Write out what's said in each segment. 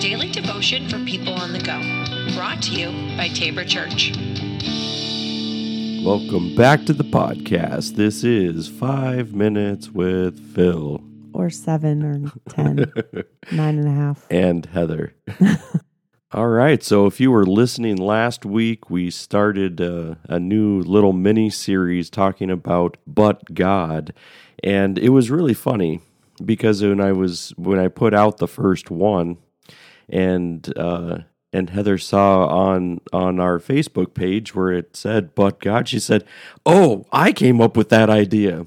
daily devotion for people on the go. Brought to you by Tabor Church. Welcome back to the podcast. This is Five Minutes with Phil or seven or ten, nine and a half. and Heather. All right. So, if you were listening last week, we started uh, a new little mini series talking about but God, and it was really funny because when I was when I put out the first one, and uh, and Heather saw on on our Facebook page where it said "but God," she said, "Oh, I came up with that idea."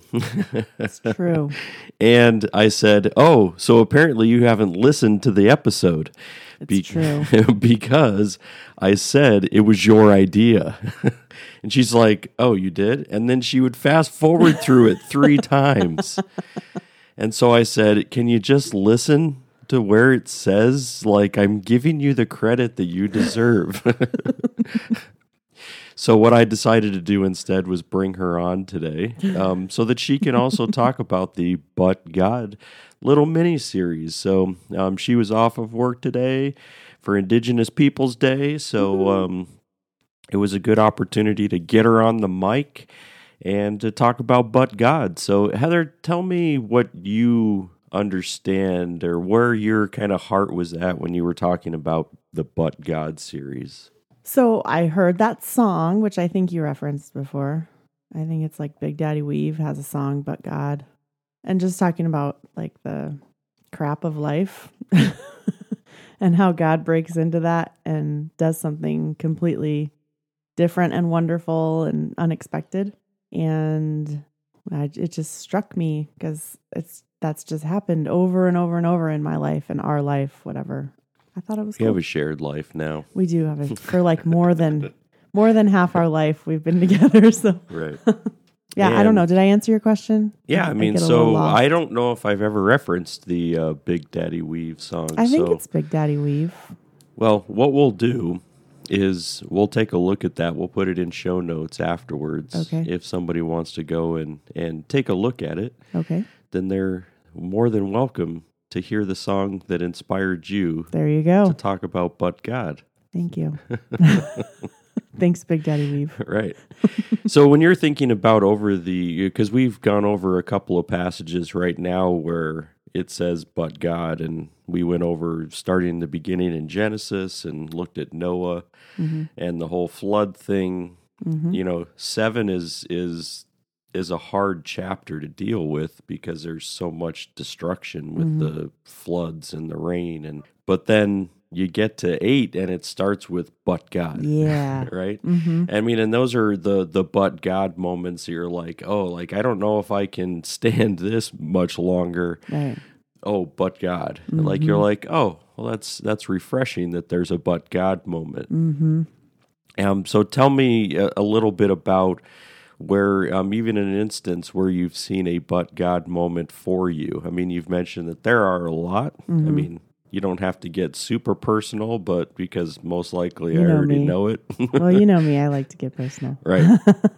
It's true. and I said, "Oh, so apparently you haven't listened to the episode." It's true. because I said it was your idea. and she's like, "Oh, you did?" And then she would fast forward through it 3 times. And so I said, "Can you just listen to where it says like I'm giving you the credit that you deserve?" So what I decided to do instead was bring her on today, um, so that she can also talk about the "But God" little mini series. So um, she was off of work today for Indigenous Peoples Day, so um, it was a good opportunity to get her on the mic and to talk about "But God." So Heather, tell me what you understand or where your kind of heart was at when you were talking about the "But God" series. So I heard that song, which I think you referenced before. I think it's like Big Daddy Weave has a song, but God. And just talking about like the crap of life and how God breaks into that and does something completely different and wonderful and unexpected. And I, it just struck me because it's that's just happened over and over and over in my life and our life, whatever. I thought it was We cool. have a shared life now, We do have it for like more than more than half our life we've been together. So right? yeah, I don't know. Did I answer your question? Yeah, I mean, get so. I don't know if I've ever referenced the uh, Big Daddy Weave song. I think so, it's Big Daddy Weave. well, what we'll do is we'll take a look at that. We'll put it in show notes afterwards. Okay. If somebody wants to go and and take a look at it, Okay, then they're more than welcome to hear the song that inspired you there you go. to talk about but God. Thank you. Thanks, Big Daddy Weave. right. so when you're thinking about over the because we've gone over a couple of passages right now where it says but God and we went over starting the beginning in Genesis and looked at Noah mm-hmm. and the whole flood thing. Mm-hmm. You know, 7 is is is a hard chapter to deal with because there's so much destruction with the floods and the rain and but then you get to 8 and it starts with but God Yeah. right? hmm I mean, and those are the the but God moments. You're like, oh, like I don't know if I can stand this much longer. Right. Oh, but God, like you're like, oh, well, that's that's refreshing that there's a but God moment. Mm-hmm. Um, so tell me a, a little bit about where, um, even in an instance where you've seen a but God moment for you. I mean, you've mentioned that there are a lot. I Mm-hmm. mean. You don't have to get super personal, but because most likely You I know already me. know it. Well, you know me. I like to get personal. Right.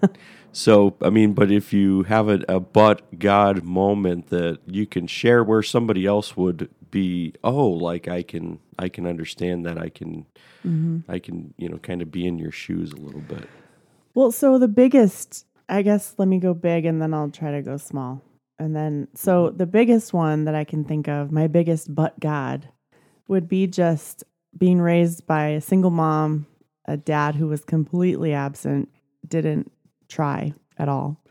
so, I mean, but if you have a, a but God moment that you can share where somebody else would be, oh, like I can, I can understand that. I can, Mm-hmm. I can, you know, kind of be in your shoes a little bit. Well, so the biggest, I guess, let me go big and then I'll try to go small. And then, so the biggest one that I can think of, my biggest but God, would be just being raised by a single mom, a dad who was completely absent, didn't try at all.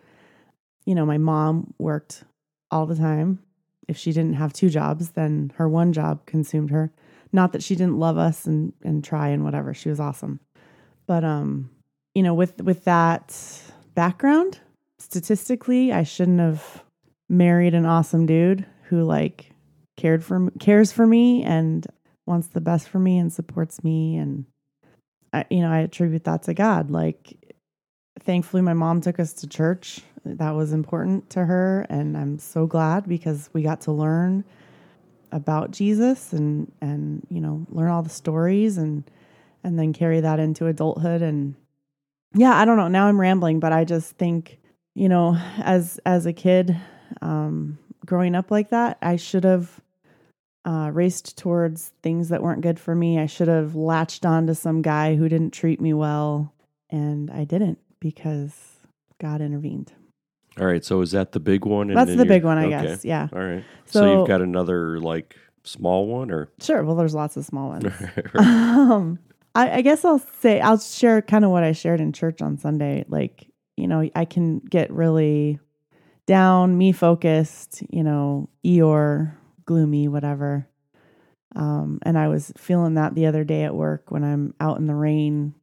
You know, my mom worked all the time. If she didn't have two jobs, then her one job consumed her. Not that she didn't love us and, and try and whatever. She was awesome. But um, you know, with with that background, statistically, I shouldn't have married an awesome dude who like cared for cares for me and wants the best for me and supports me and I you know, I attribute that to God. Like thankfully my mom took us to church. That was important to her and I'm so glad because we got to learn about Jesus and and you know, learn all the stories and and then carry that into adulthood and yeah i don't know now i'm rambling but i just think you know as as a kid um growing up like that i should have uh, raced towards things that weren't good for me. I should have latched on to some guy who didn't treat me well, and I didn't because God intervened. All right. So is that the big one? And That's the big one, I okay. guess. Yeah. All right. So, So- you've got another like small one or Sure. Well, there's lots of small ones. um, I, I guess I'll say I'll share kind of what I shared in church on Sunday. Like, you know, I can get really down, me focused, you know, Eeyore, gloomy, whatever. Um, and I was feeling that the other day at work when I'm out in the rain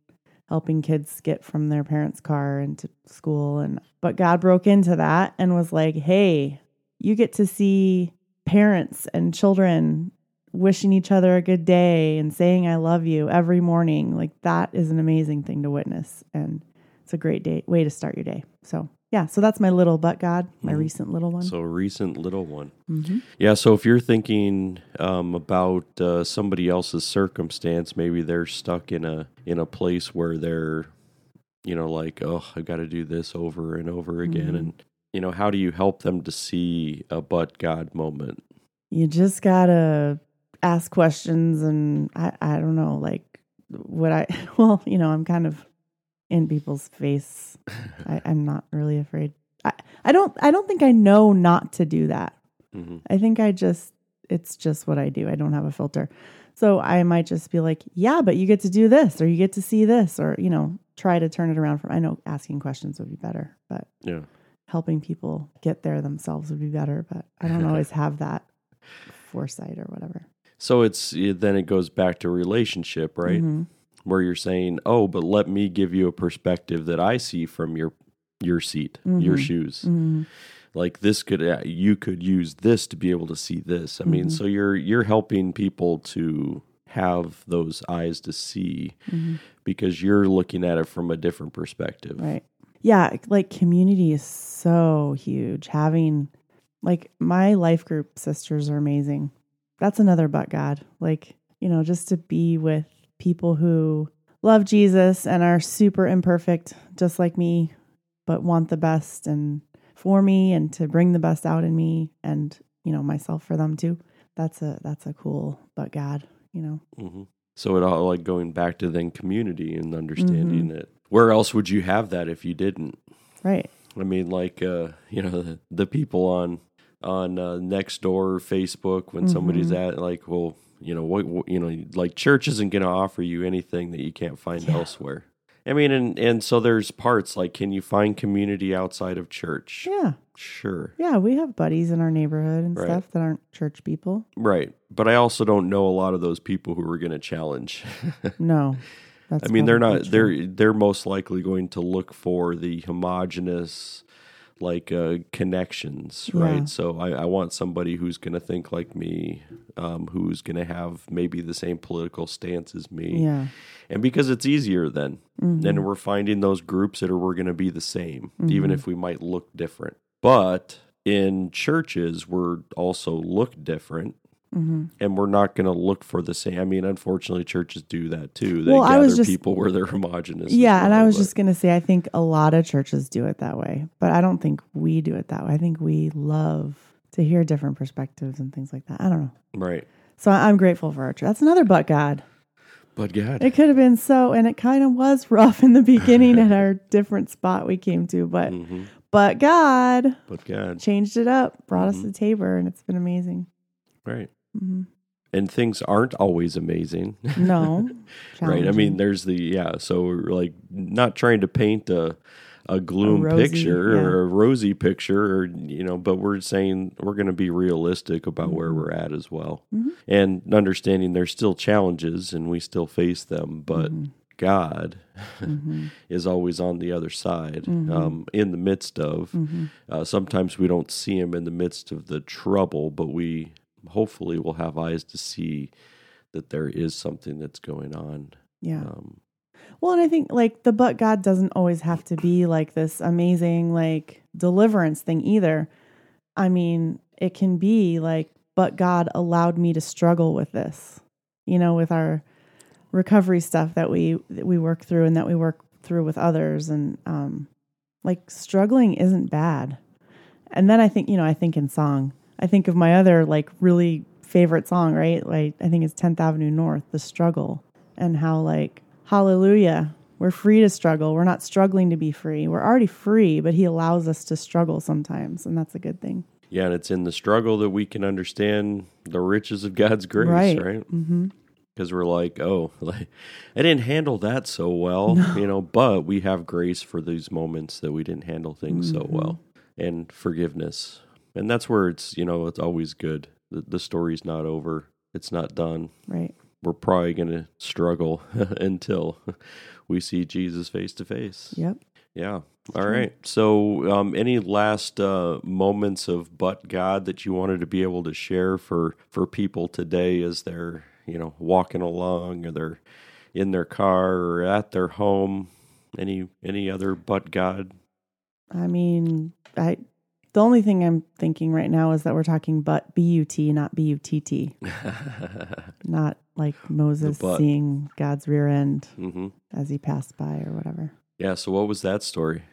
helping kids get from their parents' car into school and but God broke into that and was like, "Hey, you get to see parents and children wishing each other a good day and saying I love you every morning. Like that is an amazing thing to witness and it's a great day way to start your day. So, yeah, so that's my little but God, my Mhm. recent little one. so recent little one. hmm Yeah. So if you're thinking um, about uh, somebody else's circumstance, maybe they're stuck in a in a place where they're, you know, like, oh, I've got to do this over and over again, Mhm. and you know, how do you help them to see a but God moment? You just got to ask questions and I I don't know, like what I well, you know, I'm kind of in people's face. I, I'm not really afraid. I, I don't I don't think I know not to do that. hmm I think I just, it's just what I do. I don't have a filter. So I might just be like, yeah, but you get to do this or you get to see this or, you know, try to turn it around from, I know asking questions would be better, but Yeah. helping people get there themselves would be better. But I don't always have that foresight or whatever. So it's then it goes back to relationship, right? Mhm. Where you're saying, "Oh, but let me give you a perspective that I see from your your seat, your Mhm. shoes. Mhm. Like this could uh, you could use this to be able to see this." I mean, Mhm. so you're you're helping people to have those eyes to see Mhm. because you're looking at it from a different perspective. Right. Yeah, like community is so huge. Having like my life group sisters are amazing. That's another but God. Like, you know, just to be with people who love Jesus and are super imperfect just like me, but want the best and for me and to bring the best out in me and, you know, myself for them too. That's a that's a cool but God, you know. hmm So it all like going back to then community and understanding Mm-hmm. it. Where else would you have that if you didn't? Right. I mean, like uh, you know, the, the people on on uh, next door Facebook when somebody's Mm-hmm. at like, well, you know, what, what you know, like church isn't going to offer you anything that you can't find Yeah. elsewhere. I mean, and and so there's parts like, can you find community outside of church? Yeah. Sure, Yeah, we have buddies in our neighborhood and Right. stuff that aren't church people. right. But I also don't know a lot of those people who are going to challenge. No, that's. I mean, they're not. They're they're most likely going to look for the homogenous, like uh, connections, Yeah. right? So I, I want somebody who's going to think like me, um, who's going to have maybe the same political stance as me, Yeah. and because it's easier then, Mhm. then we're finding those groups that are we're going to be the same, even Mhm. if we might look different. But in churches, we're also look different. Mhm. And we're not going to look for the same. I mean, unfortunately, churches do that too. They Well, gather just- people where they're homogenous. Yeah, and I was just gonna say, I think a lot of churches do it that way, but I don't think we do it that way. I think we love to hear different perspectives and things like that. I don't know. right. So I'm grateful for our church. That's another but God. But God, It could have been so, and it kind of was rough in the beginning at our different spot we came to, but Mhm. but God but God, changed it up, brought us Mhm. to Tabor, and it's been amazing. right? Hmm And things aren't always amazing, No, right? I mean, there's the yeah. So we're like not trying to paint a a gloom rosy, picture yeah. or a rosy picture, or you know, but we're saying we're going to be realistic about where Mhm. we're at as well, Mhm. and understanding there's still challenges and we still face them, but Mhm. God Mhm. is always on the other side, Mhm. um, in the midst of. Mhm. Uh, sometimes we don't see him in the midst of the trouble, but we hopefully we'll have eyes to see that there is something that's going on. yeah. Um, Well, and I think like the but God doesn't always have to be like this amazing like deliverance thing either. I mean, it can be like, but God allowed me to struggle with this, you know, with our recovery stuff that we that we work through and that we work through with others, and um, like struggling isn't bad. And then I think, you know, I think in song, I think of my other like really favorite song, right? Like I think it's 10th Avenue North, The Struggle, and how like hallelujah, we're free to struggle. We're not struggling to be free. We're already free, but he allows us to struggle sometimes, and that's a good thing. Yeah, and it's in the struggle that we can understand the riches of God's grace, Right. right? Mm-hmm. Because we're like, oh, like, I didn't handle that so well, you know, but we have grace for these moments that we didn't handle things so Mm-hmm. well and forgiveness. And that's where it's, you know, it's always good. The, the story's not over, it's not done. Right. We're probably going to struggle until we see Jesus face to face. Yep. Yeah. All right. So, um, any last uh, moments of but God that you wanted to be able to share for for people today as they're you know walking along or they're in their car or at their home? Any any other but God? I mean, I the only thing I'm thinking right now is that we're talking but B U T, not B U T T, not like Moses butt. seeing God's rear end hmm as he passed by or whatever. Yeah. So, what was that story?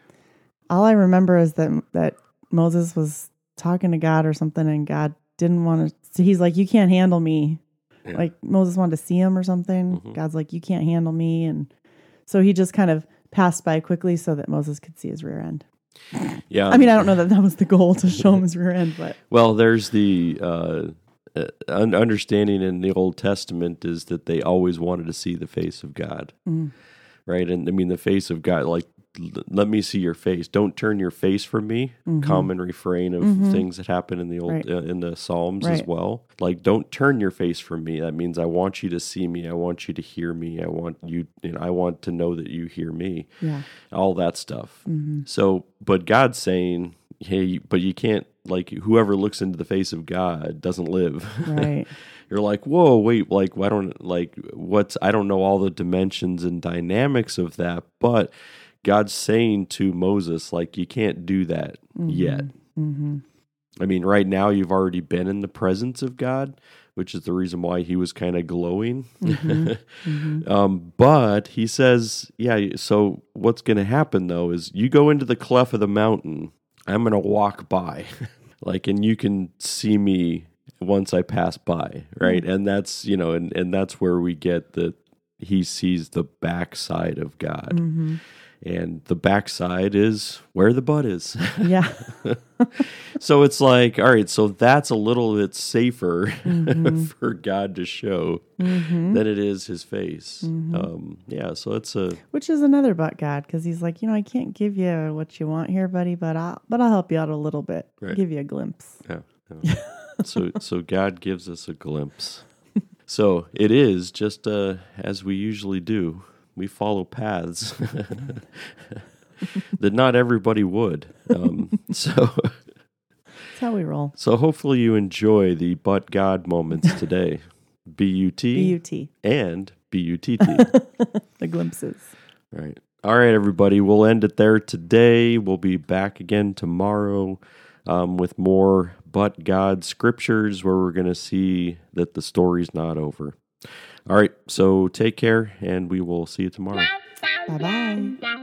All I remember is that that Moses was talking to God or something, and God didn't want to. So he's like, "You can't handle me." Yeah. Like Moses wanted to see him or something. Mhm. God's like, "You can't handle me," and so he just kind of passed by quickly so that Moses could see his rear end. Yeah. I mean, I don't know that that was the goal to show him his rear end, but Well, there's the uh, uh, understanding in the Old Testament is that they always wanted to see the face of God, Mm. right? And I mean, the face of God, like, let me see your face. Don't turn your face from me. Mhm. Common refrain of Mhm. things that happen in the old Right. uh, in the Psalms as well. Like, don't turn your face from me. That means I want you to see me. I want you to hear me. I want you. you know, I want to know that you hear me. yeah. All that stuff. hmm So, but God's saying, hey, but you can't, like, whoever looks into the face of God doesn't live. Right. You're like, whoa, wait, like, why don't, like, what's, I don't know all the dimensions and dynamics of that, but God's saying to Moses, like, you can't do that yet. hmm I mean, right now you've already been in the presence of God, which is the reason why he was kind of glowing. hmm Um, but he says, yeah, so what's going to happen though is you go into the cleft of the mountain, I'm going to walk by. like, and you can see me once I pass by, right? And that's, you know, and, and that's where we get the, he sees the backside of God. hmm And the backside is where the butt is. Yeah. so it's like, all right, so that's a little bit safer Mhm. for God to show hmm than it is his face. Mhm. Um, yeah, so it's a Which is another but God, because he's like, you know, I can't give you what you want here, buddy, but I'll but I'll help you out a little bit. Right. Give you a glimpse. yeah. yeah. so so God gives us a glimpse. So it is just uh, as we usually do. We follow paths that not everybody would. Um, so That's how we roll. so hopefully you enjoy the but God moments today. B U T B U T. and B U T T. The glimpses. Right. All right, everybody. We'll end it there today. We'll be back again tomorrow um, with more but God scriptures where we're going to see that the story's not over. All right. So take care, and we will see you tomorrow. Bye bye.